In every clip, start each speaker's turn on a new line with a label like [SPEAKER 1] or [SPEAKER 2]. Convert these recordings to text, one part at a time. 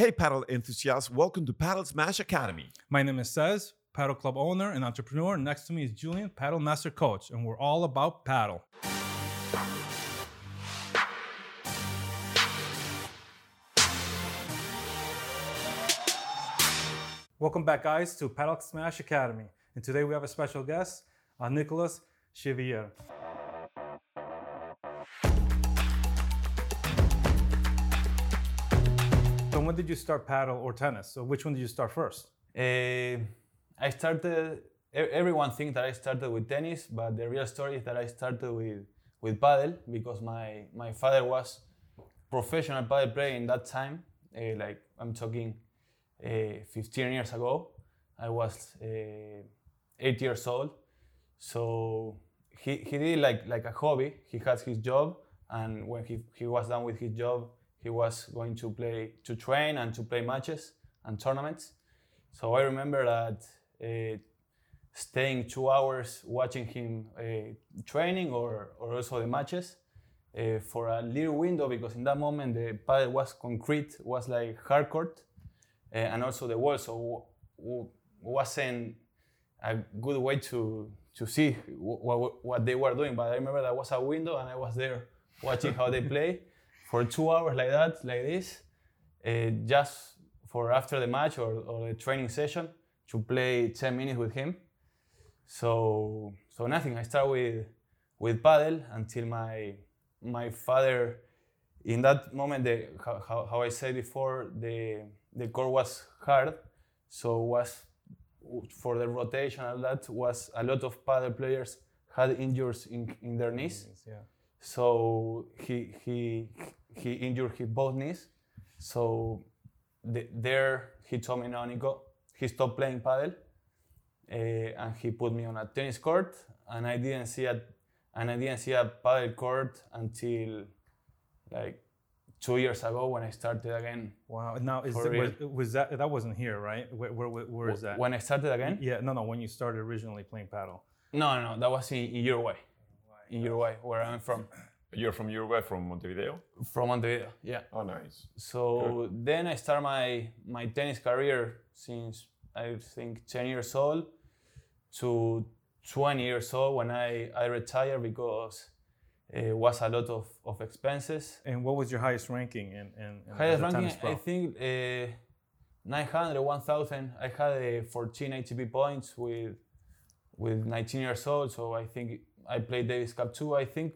[SPEAKER 1] Hey, paddle enthusiasts, welcome to Padel Smash Academy.
[SPEAKER 2] My name is Cez, paddle club owner and entrepreneur. Next to me is Julian, paddle master coach, and we're all about paddle. Welcome back, guys, to Padel Smash Academy. And today we have a special guest, uh, Nicolas Xiviller. When did you start paddle or tennis? So which one did you start first?
[SPEAKER 3] Uh, I started. Everyone thinks that I started with tennis, but the real story is that I started with with paddle because my my father was professional paddle player in that time. Uh, like I'm talking, uh, 15 years ago. I was eight years old, so he, he did like like a hobby. He had his job, and when he, he was done with his job, he was going to play to train and to play matches and tournaments. So I remember that uh, staying two hours watching him uh, training or, or also the matches uh, for a little window because in that moment the pad was concrete, was like hard court, uh, and also the wall, so w- w- wasn't a good way to to see what, what they were doing. But I remember that was a window and I was there watching how they play for two hours like that, like this, uh, just for after the match or, or the training session to play 10 minutes with him. So so nothing. I start with with paddle until my my father. In that moment, the, how, how, I said before, the the court was hard, so was for the rotation and that was a lot of paddle players had injuries in, in their knees.
[SPEAKER 2] Yeah.
[SPEAKER 3] So he he he injured his both knees. So the, there he told me, no, Nico, he stopped playing paddle, uh, and he put me on a tennis court, and I didn't see a and I didn't see a paddle court until like two years ago when I started again.
[SPEAKER 2] Wow. Now is it, was, was that that wasn't here, right? Where where, where, where is that?
[SPEAKER 3] When I started again?
[SPEAKER 2] yeah, no, no. When you started originally playing paddle.
[SPEAKER 3] No, no, that was in, in Uruguay. In Uruguay, where I'm from.
[SPEAKER 1] You're from Uruguay, from Montevideo?
[SPEAKER 3] From Montevideo, yeah.
[SPEAKER 1] Oh, nice.
[SPEAKER 3] So then I start my my tennis career since I think 10 years old to 20 years old when I, I retired because it was a lot of, of expenses.
[SPEAKER 2] And what was your highest ranking in in, in
[SPEAKER 3] Highest ranking,
[SPEAKER 2] pro?
[SPEAKER 3] I think uh, 900, 1000. I had uh, 14 ATP points with with 19 years old, so I think I played Davis Cup too. I think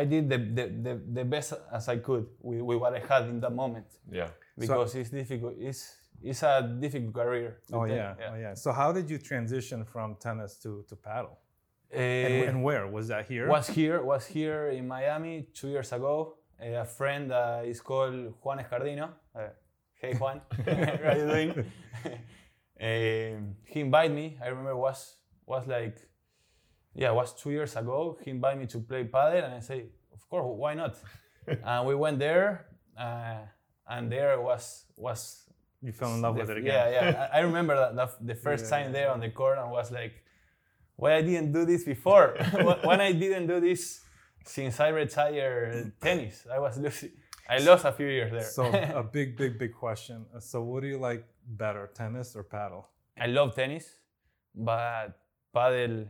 [SPEAKER 3] I did the, the, the, the best as I could with, with what I had in that moment
[SPEAKER 1] Yeah.
[SPEAKER 3] because it's difficult. It's it's a difficult career.
[SPEAKER 2] Oh
[SPEAKER 3] with
[SPEAKER 2] yeah, oh yeah. So how did you transition from tennis to, to paddle?
[SPEAKER 3] Uh,
[SPEAKER 2] And, and where was that here?
[SPEAKER 3] was here was here in Miami two years ago. Uh, a friend uh, is called Juan Escardino. Uh, hey Juan, how are you doing? um, he invited me. I remember was was like yeah, it was two years ago. He invited me to play paddle, and I say, of course, why not? and we went there, uh, and there was was
[SPEAKER 2] you fell in love with it again.
[SPEAKER 3] Yeah, yeah. I I remember that, that the first
[SPEAKER 2] Yeah,
[SPEAKER 3] time there on the court and was like, why I didn't do this before? When I didn't do this since I retired tennis, I was losing. I lost a few years there.
[SPEAKER 2] So a big, big, big question. So what do you like better, tennis or paddle?
[SPEAKER 3] I love tennis, but paddle,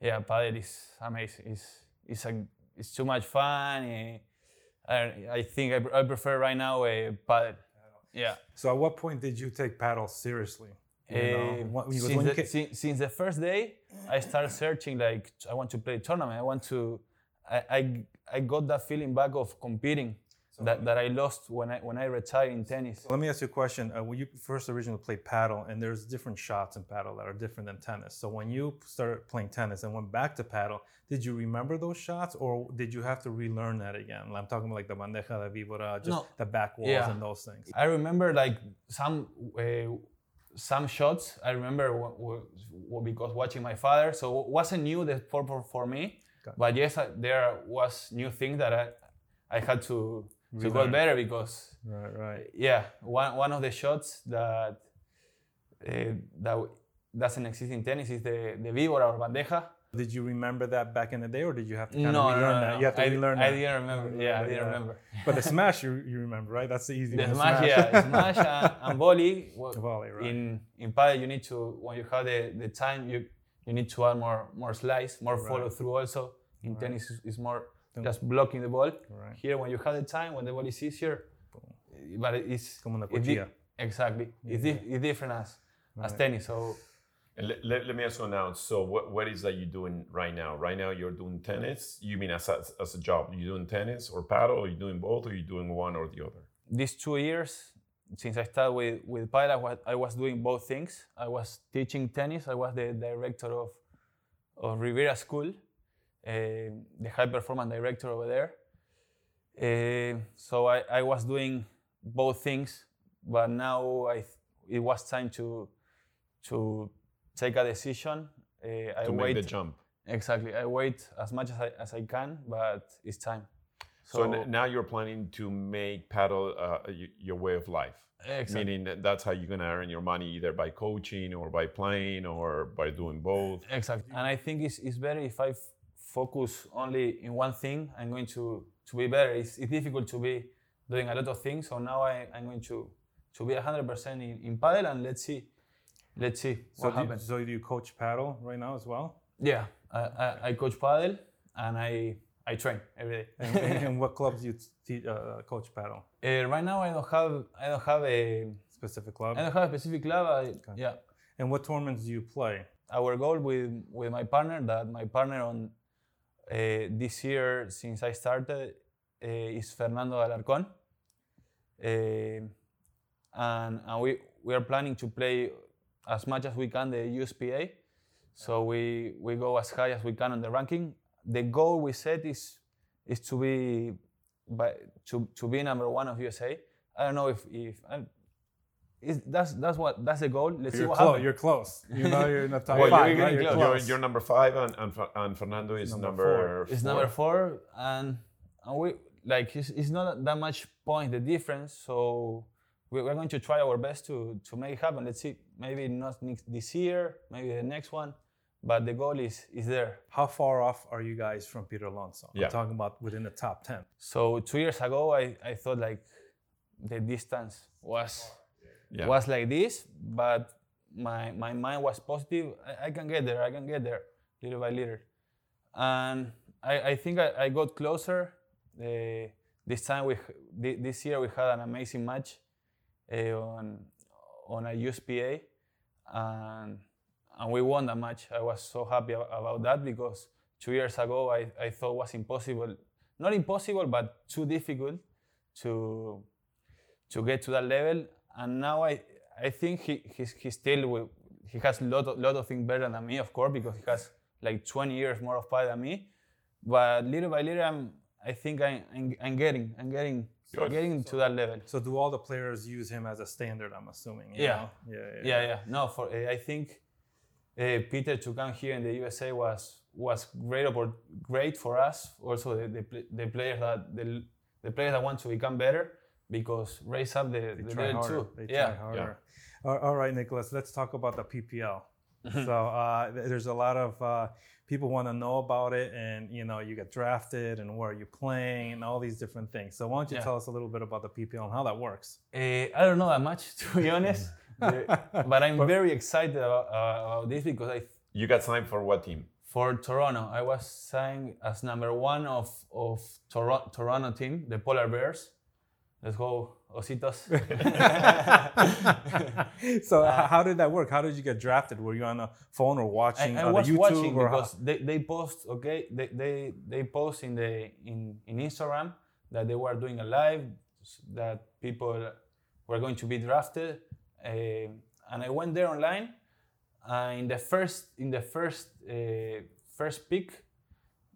[SPEAKER 3] yeah, paddle is amazing. It's it's a it's too much fun. eh, I, I think I, I prefer right now a paddle. Yeah.
[SPEAKER 2] So at what point did you take paddle seriously? You know, what-
[SPEAKER 3] since, the,
[SPEAKER 2] ca-
[SPEAKER 3] sin- since the first day, I started searching like I want to play tournament. I want to. I, I, I got that feeling back of competing that, that I lost when I when I retired in tennis.
[SPEAKER 2] Let me ask you a question. Uh, when you first originally played paddle, and there's different shots in paddle that are different than tennis. So when you started playing tennis and went back to paddle, did you remember those shots, or did you have to relearn that again? I'm talking about like the bandeja de víbora, just
[SPEAKER 3] No.
[SPEAKER 2] the back walls
[SPEAKER 3] Yeah.
[SPEAKER 2] and those things.
[SPEAKER 3] I remember like some uh, some shots. I remember w- w- w- because watching my father, so it wasn't new the for for, for me.
[SPEAKER 2] Okay.
[SPEAKER 3] But yes, I, there was new things that I I had to to
[SPEAKER 2] Relearn.
[SPEAKER 3] get better because
[SPEAKER 2] Right, right.
[SPEAKER 3] yeah, one, one of the shots that uh, that doesn't exist in tennis is the, the víbora or bandeja.
[SPEAKER 2] Did you remember that back in the day, or did you have to kind
[SPEAKER 3] no,
[SPEAKER 2] of
[SPEAKER 3] no,
[SPEAKER 2] relearn
[SPEAKER 3] no,
[SPEAKER 2] that?
[SPEAKER 3] no.
[SPEAKER 2] You have to
[SPEAKER 3] I,
[SPEAKER 2] relearn
[SPEAKER 3] I
[SPEAKER 2] that.
[SPEAKER 3] didn't remember. Yeah, I didn't
[SPEAKER 2] yeah.
[SPEAKER 3] remember.
[SPEAKER 2] But the smash, you, you remember, right? That's the easy
[SPEAKER 3] the
[SPEAKER 2] one.
[SPEAKER 3] smash, yeah, smash and, and volley. wa-
[SPEAKER 2] Volley, right.
[SPEAKER 3] In in paddle, you need to when you have the, the time, you you need to add more more slice, more
[SPEAKER 2] Right.
[SPEAKER 3] follow through. Also, in
[SPEAKER 2] Right.
[SPEAKER 3] tennis, is, is more
[SPEAKER 2] Then-
[SPEAKER 3] just blocking the ball.
[SPEAKER 2] Right.
[SPEAKER 3] Here, when you have the time, when the ball is easier, but it's
[SPEAKER 2] Como una
[SPEAKER 3] it's di-
[SPEAKER 2] cuchilla.
[SPEAKER 3] exactly. It's, di- it's different as as tennis. So
[SPEAKER 1] let, let, let me ask you now. So, what, what is that you're doing right now? Right now, you're doing tennis. You mean as a, as a job? You're doing tennis or paddle? Or you doing both? Or you doing one or the other?
[SPEAKER 3] these two years since I started with with paddle, I was, I was doing both things. I was teaching tennis. I was the director of of Rivera School, the high performance director over there. Uh, so I, I was doing both things, but now I it was time to to take a decision. Uh, I
[SPEAKER 1] to
[SPEAKER 3] wait
[SPEAKER 1] make the jump.
[SPEAKER 3] exactly. I wait as much as I, as I can, but it's time.
[SPEAKER 1] So, n- now you're planning to make paddle uh, y- your way of life.
[SPEAKER 3] exactly.
[SPEAKER 1] Meaning that that's how you're gonna earn your money, either by coaching or by playing or by doing both.
[SPEAKER 3] Exactly. And I think it's, it's better if I f- focus only in one thing. I'm going to, to be better. It's, it's difficult to be doing a lot of things. So now I, I'm going to, to be 100% in, in paddle and let's see. Let's see
[SPEAKER 2] So
[SPEAKER 3] what
[SPEAKER 2] do, you,
[SPEAKER 3] happens.
[SPEAKER 2] so do you coach paddle right now as well?
[SPEAKER 3] Yeah, I, I, I coach paddle and I, I train every day.
[SPEAKER 2] And, and, what clubs do you te- uh, coach paddle?
[SPEAKER 3] Uh, right now I don't have I don't have a
[SPEAKER 2] Specific club?
[SPEAKER 3] I don't have a specific club. I, Yeah,
[SPEAKER 2] And what tournaments do you play?
[SPEAKER 3] our goal with with my partner that my partner on uh, this year since I started uh, is Fernando Alarcón, uh, and and we we are planning to play as much as we can the USPA, so we we go as high as we can on the ranking. The goal we set is is to be by, to to be number one of USA. I don't know if if. I, is, that's that's what that's the goal. Let's see
[SPEAKER 2] You're,
[SPEAKER 3] what
[SPEAKER 2] clo-
[SPEAKER 3] happens.
[SPEAKER 2] you're close. You know, you're in the top
[SPEAKER 1] Well,
[SPEAKER 2] five.
[SPEAKER 3] you're
[SPEAKER 2] right? You're.
[SPEAKER 1] You're, you're number five, and, and, and Fernando is
[SPEAKER 2] Number
[SPEAKER 1] number,
[SPEAKER 3] It's
[SPEAKER 1] four.
[SPEAKER 3] number four, and, and we like it's, it's not that much point the difference. So we- we're going to try our best to to make it happen. Let's see, maybe not next, this year, maybe the next one, but the goal is is there.
[SPEAKER 2] How far off are you guys from Peter Alonso?
[SPEAKER 1] Yeah.
[SPEAKER 2] I'm talking about within the top 10.
[SPEAKER 3] So two years ago, I, I thought like the distance was
[SPEAKER 1] Yeah.
[SPEAKER 3] was like this, but my my mind was positive. I, I can get there. I can get there, little by little. And I, I think I, I got closer. Uh, this time we this year we had an amazing match uh, on on a USPA, and and we won the match. I was so happy about that because two years ago I, I thought was impossible, not impossible, but too difficult to to get to that level. And now I I think he he's, he still will, he has a lot of, lot of things better than me, of course, because he has like 20 years more of fight than me. But little by little, I'm I think I, I'm, I'm getting I'm getting
[SPEAKER 1] Good.
[SPEAKER 3] getting to that level.
[SPEAKER 2] So do all the players use him as a standard, I'm assuming? you
[SPEAKER 3] Yeah.
[SPEAKER 2] know? Yeah, yeah.
[SPEAKER 3] Yeah, yeah. No, for uh, I think uh, Peter to come here in the USA was was great great for us. Also, the, the, the players that the, the players that want to become better because raise up the,
[SPEAKER 2] They
[SPEAKER 3] the
[SPEAKER 2] try harder.
[SPEAKER 3] too.
[SPEAKER 2] They
[SPEAKER 3] yeah.
[SPEAKER 2] try harder. All- all right, Nicholas, let's talk about the PPL. so uh, there's a lot of uh, people want to know about it, and you know, you get drafted, and where are you playing, and all these different things. So why don't you
[SPEAKER 3] Yeah.
[SPEAKER 2] tell us a little bit about the PPL and how that works?
[SPEAKER 3] Uh, I don't know that much to be honest, The- but I'm very excited about, uh, about this because I
[SPEAKER 1] You got signed for what team?
[SPEAKER 3] for Toronto. I was signed as number one of of Toro- Toronto team, the Polar Bears. Let's go, Ositos.
[SPEAKER 2] so h- how did that work? How did you get drafted? Were you on a phone or watching
[SPEAKER 3] I
[SPEAKER 2] on
[SPEAKER 3] was
[SPEAKER 2] YouTube
[SPEAKER 3] watching
[SPEAKER 2] how-
[SPEAKER 3] because they, they post okay they, they they post in the in, in Instagram that they were doing a live that people were going to be drafted uh, and I went there online and in the first in the first uh, first pick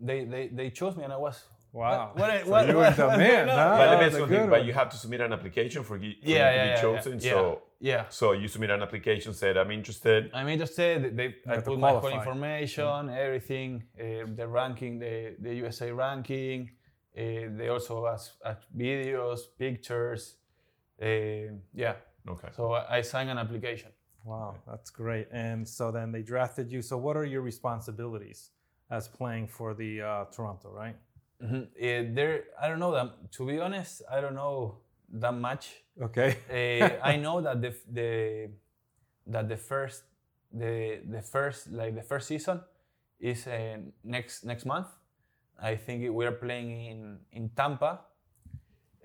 [SPEAKER 3] they, they they chose me and I was
[SPEAKER 2] Wow.
[SPEAKER 3] what, what,
[SPEAKER 2] So
[SPEAKER 3] what,
[SPEAKER 2] you were
[SPEAKER 3] what-
[SPEAKER 2] the man,
[SPEAKER 3] no,
[SPEAKER 2] huh?
[SPEAKER 1] but
[SPEAKER 2] that
[SPEAKER 1] let me
[SPEAKER 2] was
[SPEAKER 1] ask
[SPEAKER 2] a
[SPEAKER 1] you something,
[SPEAKER 2] good
[SPEAKER 1] but you have to submit an application for, you, for
[SPEAKER 3] yeah,
[SPEAKER 1] you
[SPEAKER 3] yeah,
[SPEAKER 1] to
[SPEAKER 3] yeah,
[SPEAKER 1] be chosen.
[SPEAKER 3] yeah,
[SPEAKER 1] So,
[SPEAKER 3] yeah
[SPEAKER 1] so you submit an application, said I'm interested.
[SPEAKER 3] I'm interested. They, I put my whole
[SPEAKER 2] qualify.
[SPEAKER 3] information, everything, uh, the ranking, the, the USA ranking. Uh, they also ask, ask videos, pictures. Uh, yeah.
[SPEAKER 1] Okay.
[SPEAKER 3] So I, I signed an application.
[SPEAKER 2] Wow, that's great. And so then they drafted you. So what are your responsibilities as playing for the uh, Toronto, right?
[SPEAKER 3] Mhm. Eh, there, I don't know that. To be honest, I don't know that much.
[SPEAKER 2] Okay.
[SPEAKER 3] Eh, I know that the the that the first the the first like the first season is uh, next next month. I think we are playing in in Tampa,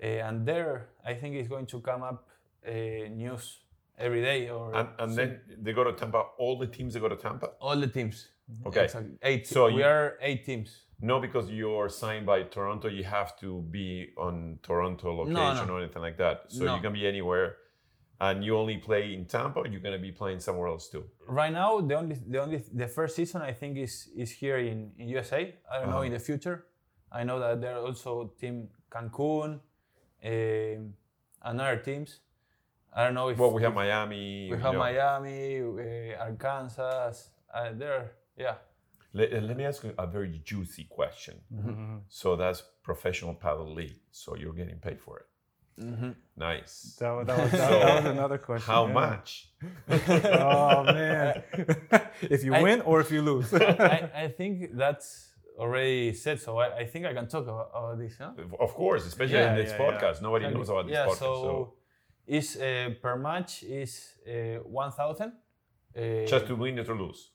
[SPEAKER 3] Eh, and there I think it's going to come up uh, news every day or
[SPEAKER 1] And, and
[SPEAKER 3] so-
[SPEAKER 1] then they go to Tampa. All the teams that go to Tampa.
[SPEAKER 3] all the teams.
[SPEAKER 1] Okay.
[SPEAKER 3] Exactly. Eight.
[SPEAKER 1] So
[SPEAKER 3] we
[SPEAKER 1] you-
[SPEAKER 3] are eight teams.
[SPEAKER 1] No, because you're signed by Toronto, you have to be on Toronto location
[SPEAKER 3] no.
[SPEAKER 1] or anything like that. So
[SPEAKER 3] No.
[SPEAKER 1] you can be anywhere, and you only play in Tampa. Or you're gonna be playing somewhere else too.
[SPEAKER 3] right now the only the only the first season I think is is here in, in USA. I don't know
[SPEAKER 1] Uh-huh.
[SPEAKER 3] in the future. I know that there are also team Cancun, um, and other teams. I don't know if
[SPEAKER 1] Well, we have
[SPEAKER 3] if
[SPEAKER 1] Miami.
[SPEAKER 3] we have
[SPEAKER 1] know.
[SPEAKER 3] Miami, uh, Arkansas. Uh, there, yeah.
[SPEAKER 1] Let, let me ask you a very juicy question.
[SPEAKER 2] Mm-hmm.
[SPEAKER 1] So that's professional paddle league. So you're getting paid for it. Nice.
[SPEAKER 2] That, that, was, that,
[SPEAKER 1] So,
[SPEAKER 2] that was another question.
[SPEAKER 1] How
[SPEAKER 2] yeah.
[SPEAKER 1] much?
[SPEAKER 2] Oh man! if you
[SPEAKER 3] I-
[SPEAKER 2] win or if you lose.
[SPEAKER 3] I, I think that's already said. So I, I think I can talk about, about this. Huh?
[SPEAKER 1] Of course, especially
[SPEAKER 2] Yeah,
[SPEAKER 1] in this
[SPEAKER 2] yeah, yeah.
[SPEAKER 1] podcast. Nobody knows about this
[SPEAKER 3] yeah,
[SPEAKER 1] podcast.
[SPEAKER 3] so,
[SPEAKER 1] So,
[SPEAKER 3] is uh, per match is uh, one thousand. Uh,
[SPEAKER 1] just to win or to lose.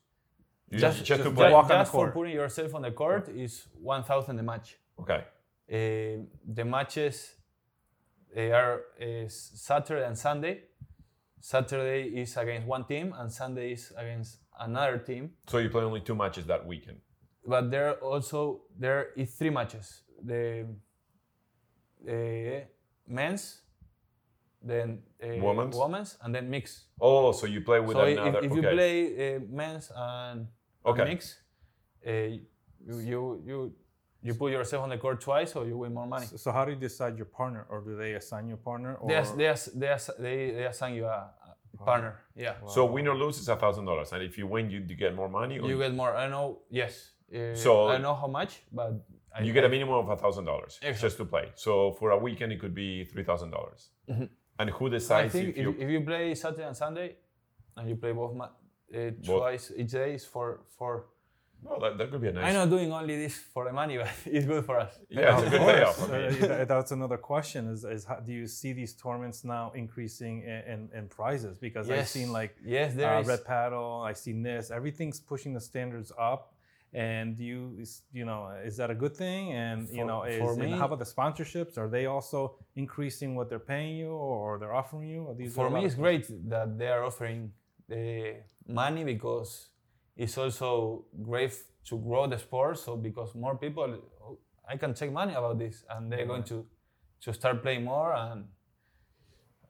[SPEAKER 1] You
[SPEAKER 3] just,
[SPEAKER 1] just, just to
[SPEAKER 3] just-
[SPEAKER 1] play.
[SPEAKER 2] walk on the
[SPEAKER 3] just for putting yourself on the court is one thousand a match.
[SPEAKER 1] Okay.
[SPEAKER 3] Uh, the matches are uh, Saturday and Sunday. Saturday is against one team and Sunday is against another team.
[SPEAKER 1] So you play only two matches that weekend.
[SPEAKER 3] But there are also there is three matches. The uh, men's, then uh,
[SPEAKER 1] Women's?
[SPEAKER 3] women's, and then mix.
[SPEAKER 1] Oh, so you play with
[SPEAKER 3] so if,
[SPEAKER 1] another.
[SPEAKER 3] if you
[SPEAKER 1] okay.
[SPEAKER 3] play uh, men's and
[SPEAKER 1] Okay.
[SPEAKER 3] mix, uh, you, you you you put yourself on the court twice, so you win more money.
[SPEAKER 2] so how do you decide your partner, or do they assign you a partner? Or
[SPEAKER 3] They, ass- they, ass- they, ass- they, they assign you a, a partner. Yeah.
[SPEAKER 1] So win or lose is a thousand dollars, and if you win, you, you get more money. Or
[SPEAKER 3] You get more. I know. Yes. Uh,
[SPEAKER 1] So-
[SPEAKER 3] I know how much, but I,
[SPEAKER 1] you get a minimum of a thousand dollars
[SPEAKER 3] Exactly.
[SPEAKER 1] just to play. So for a weekend, it could be three thousand dollars. And who decides?
[SPEAKER 3] I
[SPEAKER 1] decides
[SPEAKER 3] think
[SPEAKER 1] if
[SPEAKER 3] if,
[SPEAKER 1] you?
[SPEAKER 3] if you play Saturday and Sunday, and you play both, ma- uh, twice each day is for for.
[SPEAKER 1] well, that, that could be a nice.
[SPEAKER 3] I'm not doing only this for the money, but it's good for us.
[SPEAKER 1] Yeah, it's a good payoff. I mean.
[SPEAKER 2] that- that's another question: is, is how, do you see these tournaments now increasing in, in, in prizes? Because I've seen like
[SPEAKER 3] yes, there
[SPEAKER 2] uh,
[SPEAKER 3] is.
[SPEAKER 2] red paddle, I've seen this. Everything's pushing the standards up. And you, is, you know, is that a good thing? And you know, is,
[SPEAKER 3] for
[SPEAKER 2] and
[SPEAKER 3] me-
[SPEAKER 2] how about the sponsorships? Are they also increasing what they're paying you, or they're offering you? Or these
[SPEAKER 3] for me, it's great that they are offering the money because it's also great to grow the sport. So because more people, I can take money about this, and they're going to to start playing more and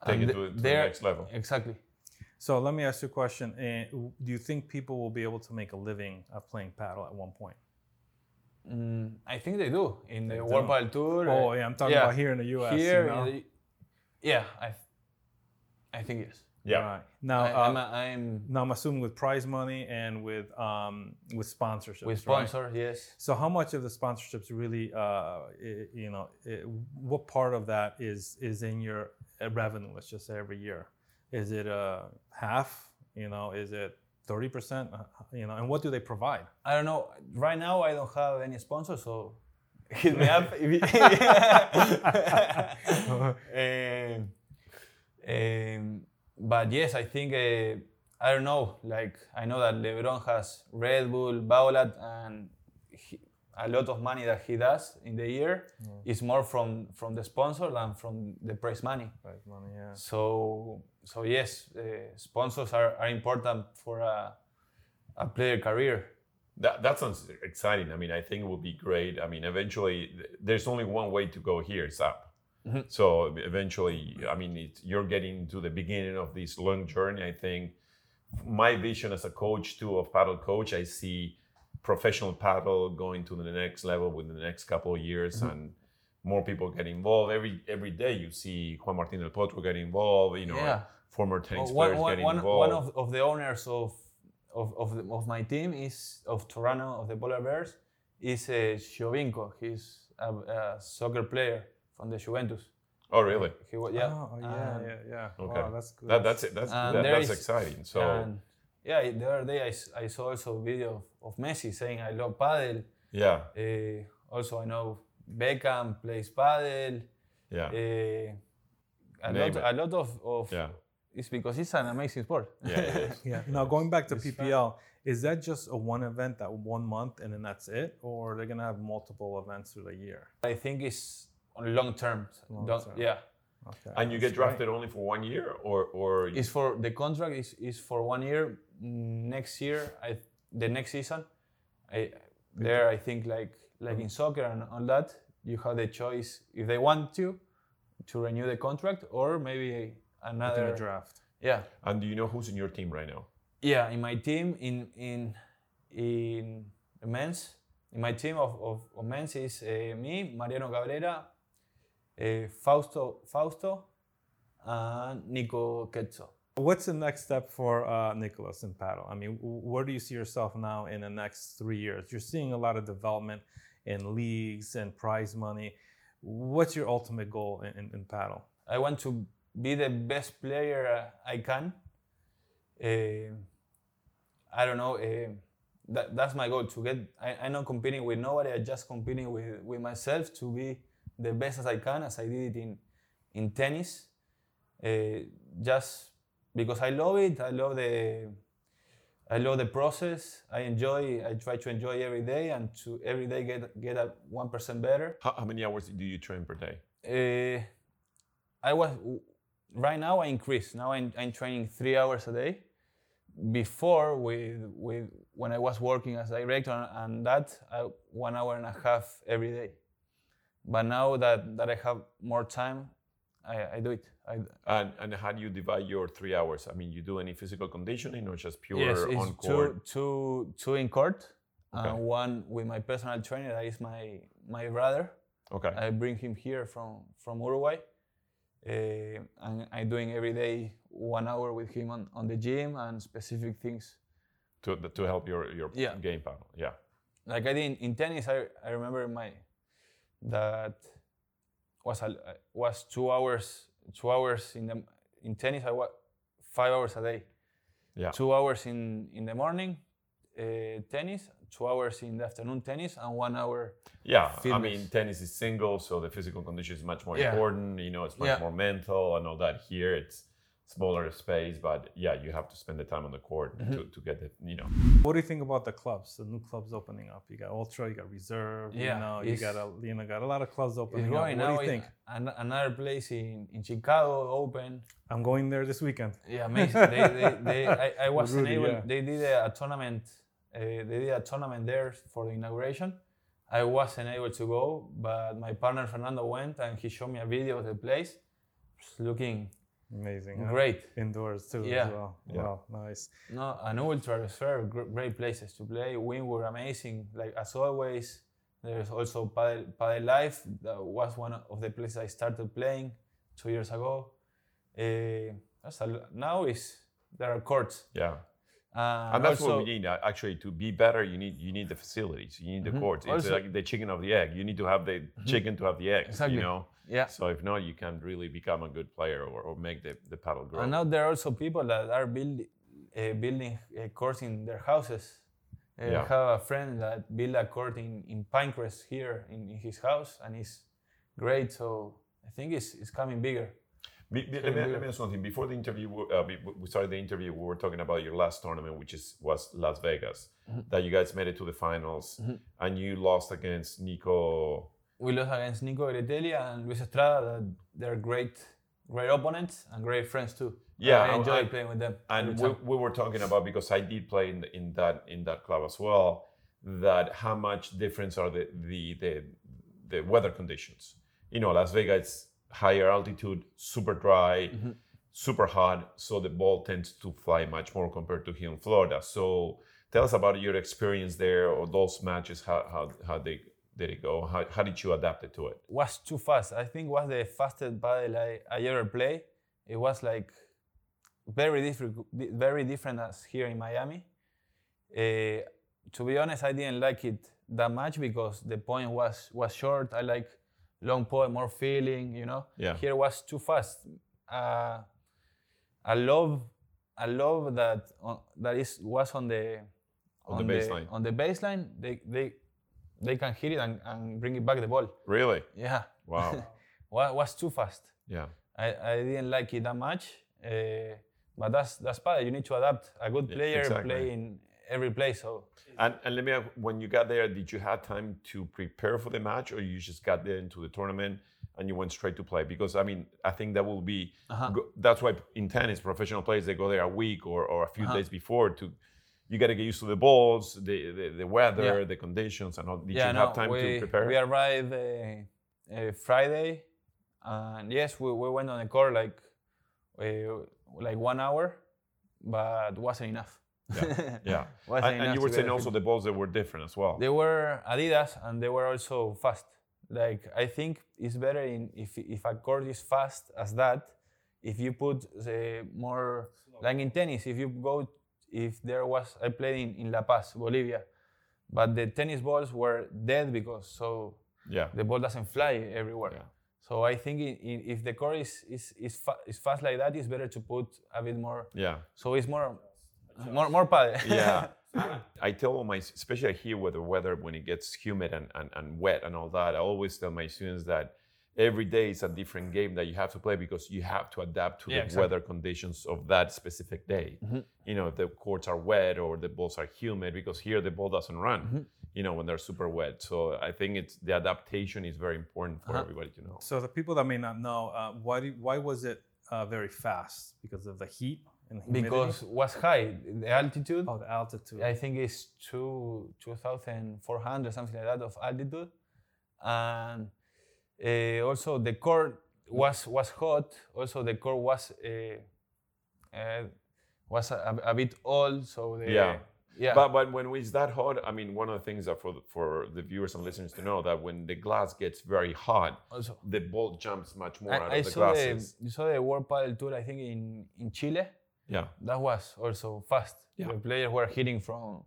[SPEAKER 1] Take
[SPEAKER 3] and
[SPEAKER 1] it
[SPEAKER 3] th-
[SPEAKER 1] to, to the next level.
[SPEAKER 3] Exactly.
[SPEAKER 2] So let me ask you a question. Uh, do you think people will be able to make a living of playing paddle at one point?
[SPEAKER 3] Mm, I think they do in the World. Padel Tour.
[SPEAKER 2] Oh
[SPEAKER 3] uh,
[SPEAKER 2] yeah, I'm talking
[SPEAKER 3] yeah.
[SPEAKER 2] about here in the U.S.
[SPEAKER 3] Here,
[SPEAKER 2] you know?
[SPEAKER 3] in the- yeah, I, I think yes.
[SPEAKER 1] Yeah.
[SPEAKER 2] Right. Now,
[SPEAKER 3] I,
[SPEAKER 2] uh,
[SPEAKER 3] I'm, I'm
[SPEAKER 2] now I'm assuming with prize money and with um, with sponsorships.
[SPEAKER 3] with
[SPEAKER 2] right?
[SPEAKER 3] sponsor. Yes.
[SPEAKER 2] So how much of the sponsorships really, uh, i- you know, i- what part of that is is in your uh, revenue? Let's just say every year, is it uh, half? You know, is it thirty percent? You know, and what do they provide?
[SPEAKER 3] I don't know. Right now, I don't have any sponsor, so hit me up. if you- um, um, but yes, I think uh, I don't know. Like I know that LeBron has Red Bull, Babolat, and he, a lot of money that he does in the year is more from from the sponsor than from the prize money.
[SPEAKER 2] Prize money, yeah.
[SPEAKER 3] So so yes, uh, sponsors are, are important for a, a player career.
[SPEAKER 1] That, that sounds exciting. I mean, I think it would be great. I mean, eventually, there's only one way to go here. It's up.
[SPEAKER 3] Mm-hmm.
[SPEAKER 1] So eventually, I mean, you're getting to the beginning of this long journey. I think my vision as a coach too of paddle coach, I see professional paddle going to the next level within the next couple of years,
[SPEAKER 3] Mm-hmm.
[SPEAKER 1] and more people get involved. Every every day, you see Juan Martin del Potro get involved. You know,
[SPEAKER 3] Yeah.
[SPEAKER 1] former tennis
[SPEAKER 3] Oh, one,
[SPEAKER 1] players
[SPEAKER 3] one,
[SPEAKER 1] involved.
[SPEAKER 3] one of, of the owners of of, of, the, of my team is of Toronto of the Polar Bears is uh, Giovinco. He's a, a soccer player from the Juventus.
[SPEAKER 1] oh, really?
[SPEAKER 3] He was yeah.
[SPEAKER 2] Oh, yeah,
[SPEAKER 3] and,
[SPEAKER 2] yeah, yeah.
[SPEAKER 1] Okay.
[SPEAKER 2] Wow, that's good.
[SPEAKER 1] That, that's it. That's that, that's
[SPEAKER 3] is-
[SPEAKER 1] exciting. So.
[SPEAKER 3] and yeah, the other day I, I saw also a video of, of Messi saying I love paddle.
[SPEAKER 1] Yeah,
[SPEAKER 3] Uh, also, I know Beckham plays paddle.
[SPEAKER 1] yeah,
[SPEAKER 3] Uh, a
[SPEAKER 1] Name
[SPEAKER 3] lot,
[SPEAKER 1] it.
[SPEAKER 3] a lot of, of
[SPEAKER 1] yeah.
[SPEAKER 3] it's because it's an amazing sport.
[SPEAKER 1] Yeah, it is.
[SPEAKER 2] Yeah. Now going back to
[SPEAKER 3] It's fun.
[SPEAKER 2] PPL, is that just a one event that one month and then that's it, or they're gonna have multiple events through the year?
[SPEAKER 3] I think it's on long term.
[SPEAKER 2] Long term.
[SPEAKER 3] Yeah,
[SPEAKER 2] Okay.
[SPEAKER 1] And you get drafted only for one year, or or
[SPEAKER 3] it's for the contract is, is for one year. Next year, I the next season, I there I think like like in soccer and all that, you have the choice if they want to to renew the contract or maybe another
[SPEAKER 2] the draft.
[SPEAKER 3] Yeah,
[SPEAKER 1] and do you know who's in your team right now?
[SPEAKER 3] yeah. In my team, in in in men's, in my team of, of, of men's is uh, me, Mariano Cabrera, uh, Fausto Fausto, and Nico Quetzo.
[SPEAKER 2] What's the next step for uh, Nicholas in paddle? I mean, where do you see yourself now in the next three years? You're seeing a lot of development in leagues and prize money. What's your ultimate goal in, in, in paddle?
[SPEAKER 3] I want to be the best player uh, I can. Uh, I don't know. Uh, that, that's my goal to get. I, I'm not competing with nobody. I'm just competing with, with myself to be the best as I can, as I did it in in tennis. Uh, just because I love it. I love the. I love the process. I enjoy. I try to enjoy every day and to every day get get a one percent better.
[SPEAKER 1] How, how many hours do you train per day?
[SPEAKER 3] Uh, I was right now. I increase. Now I'm, I'm training three hours a day. Before, with with when I was working as director and that, I, one hour and a half every day. But now that, that I have more time, I, I do it. I,
[SPEAKER 1] And and how do you divide your three hours? I mean, you do any physical conditioning or just pure
[SPEAKER 3] yes, it's
[SPEAKER 1] on court?
[SPEAKER 3] two, two, two in court,
[SPEAKER 1] Okay.
[SPEAKER 3] and one with my personal trainer. That is my my brother.
[SPEAKER 1] Okay.
[SPEAKER 3] I bring him here from from Uruguay, uh, and I'm doing every day one hour with him on, on the gym and specific things.
[SPEAKER 1] to to help your your
[SPEAKER 3] Yeah.
[SPEAKER 1] game panel, Yeah.
[SPEAKER 3] Like I did in, in tennis, I, I remember my that was a, was two hours two hours in the in tennis. I was five hours a day.
[SPEAKER 1] Yeah.
[SPEAKER 3] Two hours in in the morning, uh, tennis. Two hours in the afternoon, tennis, and one hour.
[SPEAKER 1] Yeah, I mean, tennis is single, so the physical condition is much more
[SPEAKER 3] Yeah.
[SPEAKER 1] important. You know, it's much
[SPEAKER 3] Yeah.
[SPEAKER 1] more mental and all that. Here, it's smaller space, but yeah, you have to spend the time on the court
[SPEAKER 3] Mm-hmm.
[SPEAKER 1] to, to get it, you know.
[SPEAKER 2] What do you think about the clubs? The new clubs opening up. You got Ultra, you got Reserve.
[SPEAKER 3] Yeah,
[SPEAKER 2] you know, you got a you know got a lot of clubs
[SPEAKER 3] It's
[SPEAKER 2] opening up.
[SPEAKER 3] growing
[SPEAKER 2] What
[SPEAKER 3] now.
[SPEAKER 2] do you think?
[SPEAKER 3] An, another place in, in Chicago open.
[SPEAKER 2] I'm going there this weekend.
[SPEAKER 3] Yeah, amazing. they, they, they, I, I was
[SPEAKER 2] Rudy,
[SPEAKER 3] able.
[SPEAKER 2] yeah.
[SPEAKER 3] They did a, tournament. Uh, they did a tournament there for the inauguration. I wasn't able to go, but my partner Fernando went and he showed me a video of the place. It's looking
[SPEAKER 2] Amazing. huh?
[SPEAKER 3] great.
[SPEAKER 2] Indoors too
[SPEAKER 3] Yeah.
[SPEAKER 2] as well.
[SPEAKER 1] Yeah.
[SPEAKER 2] Wow, nice.
[SPEAKER 3] No, an ultra reserve, gr- great places to play. Win were amazing. Like as always, there's also Padel, Padel Life. That was one of the places I started playing two years ago. Uh, that's a, now is there are courts.
[SPEAKER 1] Yeah.
[SPEAKER 3] Uh,
[SPEAKER 1] And that's
[SPEAKER 3] also,
[SPEAKER 1] what we need. uh, Actually, to be better, you need you need the facilities. You need the
[SPEAKER 3] Mhm.
[SPEAKER 1] courts. It's
[SPEAKER 3] Also-
[SPEAKER 1] like the chicken of the egg. You need to have the chicken to have the egg.
[SPEAKER 3] Exactly.
[SPEAKER 1] You know.
[SPEAKER 3] Yeah.
[SPEAKER 1] So if not, you can't really become a good player or, or make the, the paddle grow.
[SPEAKER 3] And now there are also people that are build, uh, building a court in their houses. Uh,
[SPEAKER 1] Yeah.
[SPEAKER 3] I have a friend that built a court in, in Pinecrest here in, in his house, and it's great. So I think it's, it's coming bigger.
[SPEAKER 1] Be, be- let, me, let me ask something. Before the interview, uh, we started the interview. We were talking about your last tournament, which is was Las Vegas. That you guys made it to the finals, and you lost against Nico.
[SPEAKER 3] We lost against Nico Gretelli and Luis Estrada. They're great, great opponents and great friends too.
[SPEAKER 1] Yeah,
[SPEAKER 3] I enjoy
[SPEAKER 1] and-
[SPEAKER 3] playing with them.
[SPEAKER 1] And we, we were talking about because I did play in, in that in that club as well. That how much difference are the the the, the weather conditions? You know, Las Vegas is higher altitude, super dry,
[SPEAKER 3] Mm-hmm.
[SPEAKER 1] super hot, so the ball tends to fly much more compared to here in Florida. So tell us about your experience there or those matches. How how how they did it go? How, how did you adapt it to it?
[SPEAKER 3] was too fast. I think was the fastest paddle I, I ever played. It was like very different, very different as here in Miami. Uh, to be honest, I didn't like it that much because the point was was short. I like long point, more feeling, you know.
[SPEAKER 1] Yeah.
[SPEAKER 3] Here was too fast. Uh, I love I love that on, that is was on the
[SPEAKER 1] On the baseline.
[SPEAKER 3] on the baseline. They they they can hit it and, and bring it back the ball.
[SPEAKER 1] Really?
[SPEAKER 3] Yeah,
[SPEAKER 1] Wow.
[SPEAKER 3] wa- was too fast.
[SPEAKER 1] yeah.
[SPEAKER 3] I, I didn't like it that much. Uh, but that's that's part. You need to adapt. A good player
[SPEAKER 1] exactly.
[SPEAKER 3] play in every play. So
[SPEAKER 1] And, and let me ask, when you got there, did you have time to prepare for the match or you just got there into the tournament and you went straight to play? Because, I mean, I think that will be,
[SPEAKER 3] Uh-huh.
[SPEAKER 1] go, that's why in tennis, professional players, they go there a week or, or a few
[SPEAKER 3] Uh-huh.
[SPEAKER 1] days before to, you got to get used to the balls, the, the, the weather,
[SPEAKER 3] Yeah.
[SPEAKER 1] the conditions and all. Did
[SPEAKER 3] yeah,
[SPEAKER 1] you
[SPEAKER 3] no,
[SPEAKER 1] have time
[SPEAKER 3] we,
[SPEAKER 1] to prepare?
[SPEAKER 3] We arrived uh, uh, Friday, and yes, we, we went on the court like uh, like one hour, but wasn't enough.
[SPEAKER 1] Yeah, yeah.
[SPEAKER 3] wasn't
[SPEAKER 1] and, and you were saying also the balls that were different as well.
[SPEAKER 3] They were Adidas and they were also fast. Like I think it's better in if if a court is fast as that, if you put the more like in tennis, if you go if there was I played in, in La Paz, Bolivia, but the tennis balls were dead because so
[SPEAKER 1] yeah.
[SPEAKER 3] the ball doesn't fly everywhere.
[SPEAKER 1] Yeah.
[SPEAKER 3] So I think i i if the court is is is, fa- is fast like that, it's better to put a bit more.
[SPEAKER 1] Yeah.
[SPEAKER 3] So it's more more more paddle.
[SPEAKER 1] yeah i tell all my especially here with the weather when it gets humid and, and, and wet and all that i always tell my students that every day is a different game that you have to play because you have to adapt to
[SPEAKER 3] Yeah,
[SPEAKER 1] the
[SPEAKER 3] exactly.
[SPEAKER 1] weather conditions of that specific day you know if the courts are wet or the balls are humid because here the ball doesn't run you know when they're super wet so i think it's the adaptation is very important for
[SPEAKER 3] Uh-huh.
[SPEAKER 1] everybody to know
[SPEAKER 2] So the people that may not know, uh, why do, why was it uh, very fast? Because of the heat and humidity?
[SPEAKER 3] because was high the altitude.
[SPEAKER 2] oh, the altitude.
[SPEAKER 3] I think it's two two thousand four hundred something like that of altitude, and uh, also the core was was hot. Also the core was uh, uh, was a, a bit old, so the,
[SPEAKER 1] Yeah.
[SPEAKER 3] yeah.
[SPEAKER 1] But but when it's that hot, I mean, one of the things that for the, for the viewers and listeners to know that when the glass gets very hot,
[SPEAKER 3] also,
[SPEAKER 1] the ball jumps much more out
[SPEAKER 3] I, I
[SPEAKER 1] of the
[SPEAKER 3] saw the
[SPEAKER 1] glasses.
[SPEAKER 3] you saw the World Padel Tour. I think in in Chile.
[SPEAKER 1] yeah,
[SPEAKER 3] That was also fast.
[SPEAKER 1] Yeah.
[SPEAKER 3] The players were hitting from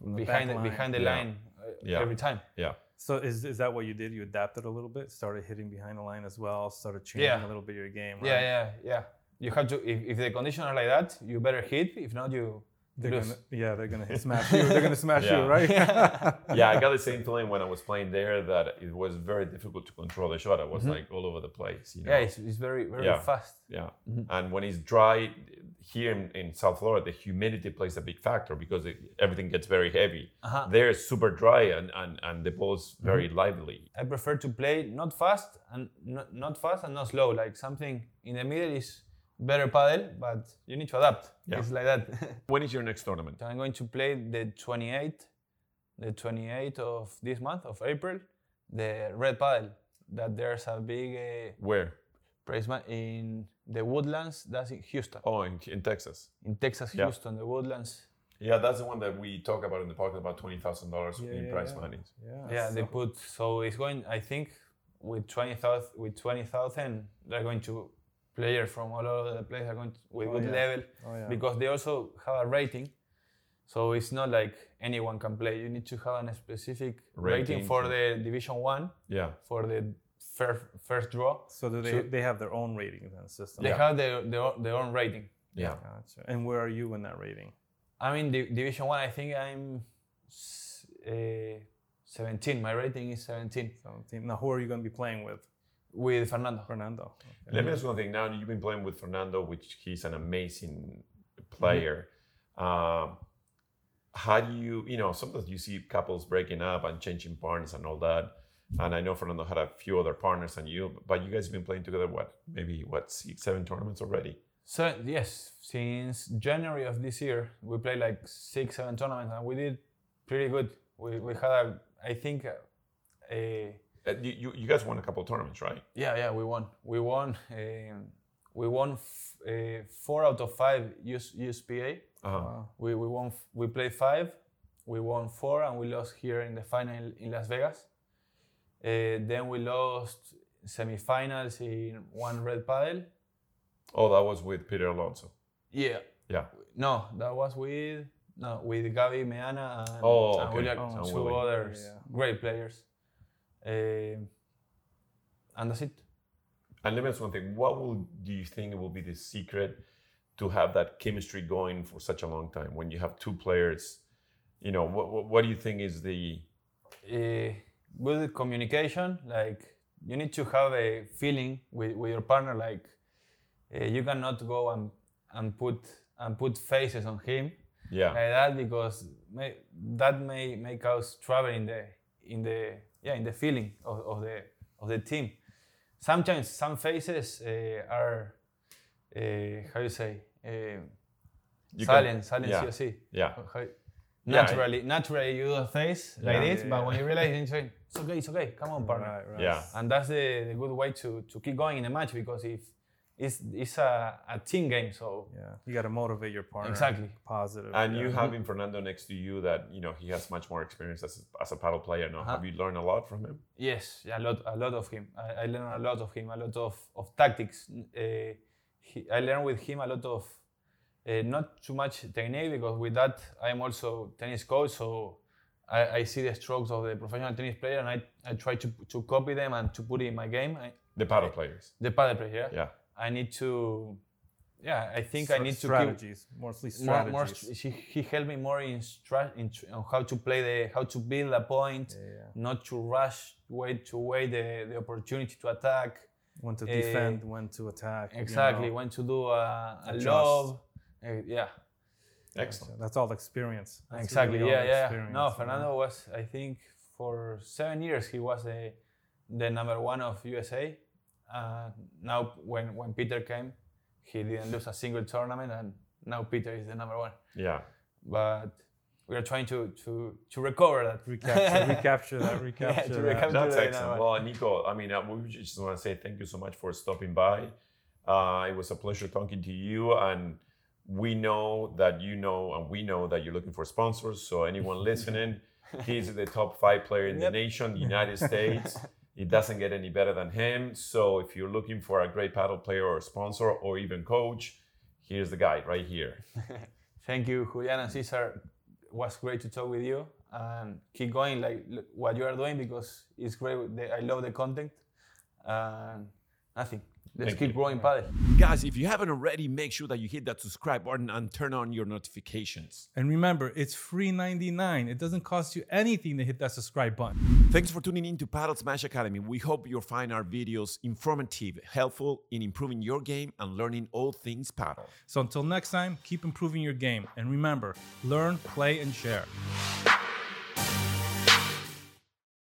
[SPEAKER 2] the
[SPEAKER 3] behind the,
[SPEAKER 2] line.
[SPEAKER 3] behind the
[SPEAKER 1] Yeah.
[SPEAKER 3] line uh,
[SPEAKER 1] Yeah.
[SPEAKER 3] every time.
[SPEAKER 1] yeah,
[SPEAKER 2] So is, is that what you did? You adapted a little bit, started hitting behind the line as well, started changing
[SPEAKER 3] Yeah.
[SPEAKER 2] a little bit your game.
[SPEAKER 3] Yeah,
[SPEAKER 2] right?
[SPEAKER 3] yeah, yeah. You have to if, if the conditions are like that, you better hit. If not, you
[SPEAKER 2] They're
[SPEAKER 3] lose.
[SPEAKER 2] gonna, yeah, they're gonna hit- smash you. They're gonna smash
[SPEAKER 1] Yeah.
[SPEAKER 2] you, right?
[SPEAKER 1] yeah. I got the same feeling when I was playing there that it was very difficult to control the shot. I was mm-hmm. like all over the place. You know?
[SPEAKER 3] Yeah, it's, it's very very
[SPEAKER 1] Yeah.
[SPEAKER 3] fast.
[SPEAKER 1] Yeah. Mm-hmm. And when it's dry here in, in South Florida, the humidity plays a big factor because it, everything gets very heavy.
[SPEAKER 3] Uh-huh.
[SPEAKER 1] There it's super dry and, and, and the ball's very lively.
[SPEAKER 3] I prefer to play not fast and not, not fast and not slow. Like something in the middle is better paddle, but you need to adapt.
[SPEAKER 1] Yeah.
[SPEAKER 3] It's like that.
[SPEAKER 1] When is your next tournament?
[SPEAKER 3] I'm going to play the 28th, the 28th of this month of April, the red paddle. That there's a big uh,
[SPEAKER 1] Where?
[SPEAKER 3] Prize in the Woodlands. That's in Houston,
[SPEAKER 1] Oh, in, in Texas.
[SPEAKER 3] in Texas,
[SPEAKER 1] Yeah.
[SPEAKER 3] Houston, the Woodlands.
[SPEAKER 1] Yeah, that's the one that we talk about in the podcast about twenty thousand dollars
[SPEAKER 2] Yeah,
[SPEAKER 1] in
[SPEAKER 2] yeah,
[SPEAKER 1] prize
[SPEAKER 2] yeah.
[SPEAKER 1] money.
[SPEAKER 2] yeah.
[SPEAKER 3] Yeah, they put so it's going. I think with twenty thousand, with twenty thousand, they're going to players from all over the place are going to, with
[SPEAKER 2] Oh,
[SPEAKER 3] good
[SPEAKER 2] yeah.
[SPEAKER 3] level
[SPEAKER 2] Oh, yeah.
[SPEAKER 3] because they also have a rating. So it's not like anyone can play. You need to have a specific rating,
[SPEAKER 1] Rating
[SPEAKER 3] for
[SPEAKER 1] to-
[SPEAKER 3] the Division One
[SPEAKER 1] Yeah.
[SPEAKER 3] for the first first draw.
[SPEAKER 2] So do they
[SPEAKER 3] So-
[SPEAKER 2] they have their own rating then system?
[SPEAKER 3] They
[SPEAKER 1] Yeah.
[SPEAKER 3] have their, their their own rating.
[SPEAKER 1] Yeah.
[SPEAKER 2] Gotcha. And where are you in that rating?
[SPEAKER 3] I'm in Di- Division One. I think I'm uh, 17. My rating is 17
[SPEAKER 2] 17. Now, who are you going to be playing with?
[SPEAKER 3] with Fernando.
[SPEAKER 2] Fernando. Okay.
[SPEAKER 1] Let me ask you one thing. Now you've been playing with Fernando, which he's an amazing player. Um, how do you, you know, sometimes you see couples breaking up and changing partners and all that. And I know Fernando had a few other partners than you, but you guys have been playing together. What, maybe what six, seven tournaments already?
[SPEAKER 3] So yes, since January of this year, we played like six, seven tournaments, and we did pretty good. We, we had a, I think, a,
[SPEAKER 1] Uh, you, you, guys won a couple of tournaments, right?
[SPEAKER 3] yeah, yeah, we won. We won. Um, we won f- uh, four out of five US, USPA.
[SPEAKER 1] Uh-huh.
[SPEAKER 2] Wow.
[SPEAKER 3] We we won. f- We played five. We won four, and we lost here in the final in Las Vegas. Uh, then we lost semifinals in one red paddle.
[SPEAKER 1] Oh, that was with Peter Alonso.
[SPEAKER 3] Yeah.
[SPEAKER 1] Yeah.
[SPEAKER 3] No, that was with no with Gabi Meana and,
[SPEAKER 1] Oh,
[SPEAKER 3] and
[SPEAKER 1] okay.
[SPEAKER 3] William,
[SPEAKER 2] Oh,
[SPEAKER 3] two
[SPEAKER 1] Willie.
[SPEAKER 3] others
[SPEAKER 2] Yeah, yeah.
[SPEAKER 3] great players. Um, and that's it.
[SPEAKER 1] And let me ask one thing. What will do you think will be the secret to have that chemistry going for such a long time when you have two players you know what, what, what do you think is the
[SPEAKER 3] uh, good communication. Like you need to have a feeling with, with your partner. Like uh, you cannot go and, and put and put faces on him
[SPEAKER 1] yeah
[SPEAKER 3] like that because may, that may may cause trouble in the in the yeah in the feeling of, of the of the team. Sometimes some faces uh, are uh, how you say uh,
[SPEAKER 1] You can-
[SPEAKER 3] silent silent
[SPEAKER 1] yeah.
[SPEAKER 3] o
[SPEAKER 1] yeah
[SPEAKER 3] How-
[SPEAKER 1] Yeah,
[SPEAKER 3] Naturally, naturally you do a face like
[SPEAKER 1] Yeah.
[SPEAKER 3] this, but when you realize you're it's okay, it's okay, come on, partner.
[SPEAKER 2] Right, right.
[SPEAKER 1] yeah
[SPEAKER 3] And that's the, the good way to, to keep going in a match because if it's, it's a, a team game, so
[SPEAKER 2] Yeah, you got to motivate your partner.
[SPEAKER 3] Exactly.
[SPEAKER 2] Positive.
[SPEAKER 1] and
[SPEAKER 2] yeah.
[SPEAKER 1] you having fernando next to you that you know he has much more experience as, as a paddle player now
[SPEAKER 3] Uh-huh.
[SPEAKER 1] have you learned a lot from him
[SPEAKER 3] yes, yeah, a lot, a lot of him. I, I learned a lot of him, a lot of, of tactics. Uh, he, I learned with him a lot of, uh, not too much technique because with that I'm also tennis coach, so I, I see the strokes of the professional tennis player and I, I try to, to copy them and to put it in my game. I,
[SPEAKER 1] the paddle players
[SPEAKER 3] the paddle player.
[SPEAKER 1] yeah
[SPEAKER 3] I need to, yeah, I think I
[SPEAKER 2] Stra-
[SPEAKER 3] need to keep
[SPEAKER 2] strategies, mostly strategies.
[SPEAKER 3] more str- he, he helped me more in, stra- in tr- on how to play the, how to build a point,
[SPEAKER 2] Yeah, yeah.
[SPEAKER 3] not to rush, wait to wait the, the opportunity to attack.
[SPEAKER 2] When to
[SPEAKER 3] Eh,
[SPEAKER 2] defend, when to attack. you
[SPEAKER 3] Exactly,
[SPEAKER 2] know.
[SPEAKER 3] when to do a, a love. Uh, yeah,
[SPEAKER 1] excellent
[SPEAKER 2] That's all experience. That's
[SPEAKER 3] exactly.
[SPEAKER 2] really
[SPEAKER 3] Yeah, yeah.
[SPEAKER 2] experience,
[SPEAKER 3] No,
[SPEAKER 2] you know?
[SPEAKER 3] Fernando was, I think, for seven years he was the, the number one of USA. Uh, now, when, when Peter came, he didn't lose a single tournament, and now Peter is the number one.
[SPEAKER 1] yeah
[SPEAKER 3] But we are trying to to, to recover that.
[SPEAKER 2] Recapture, recapture that, recapture
[SPEAKER 3] to
[SPEAKER 2] that.
[SPEAKER 3] recapture
[SPEAKER 1] That's
[SPEAKER 3] that
[SPEAKER 1] excellent.
[SPEAKER 3] now.
[SPEAKER 1] Well, Nico, I mean, uh, we just want to say thank you so much for stopping by. Uh, it was a pleasure talking to you, and we know that you know, and we know that you're looking for sponsors. So anyone listening, he's the top five player in the
[SPEAKER 3] Yep.
[SPEAKER 1] nation, United States. It doesn't get any better than him. So if you're looking for a great paddle player or sponsor or even coach, here's the guy right here.
[SPEAKER 3] Thank you, Julian and Cesar. It was great to talk with you and keep going like what you are doing because it's great. I love the content and nothing. Let's
[SPEAKER 1] Thank
[SPEAKER 3] keep
[SPEAKER 1] you.
[SPEAKER 3] growing paddle.
[SPEAKER 1] Guys, if you haven't already, make sure that you hit that subscribe button and turn on your notifications.
[SPEAKER 2] And remember, it's free 99. It doesn't cost you anything to hit that subscribe button.
[SPEAKER 1] Thanks for tuning in to Padel Smash Academy. We hope you'll find our videos informative, helpful in improving your game and learning all things paddle.
[SPEAKER 2] So until next time, keep improving your game. And remember, learn, play, and share.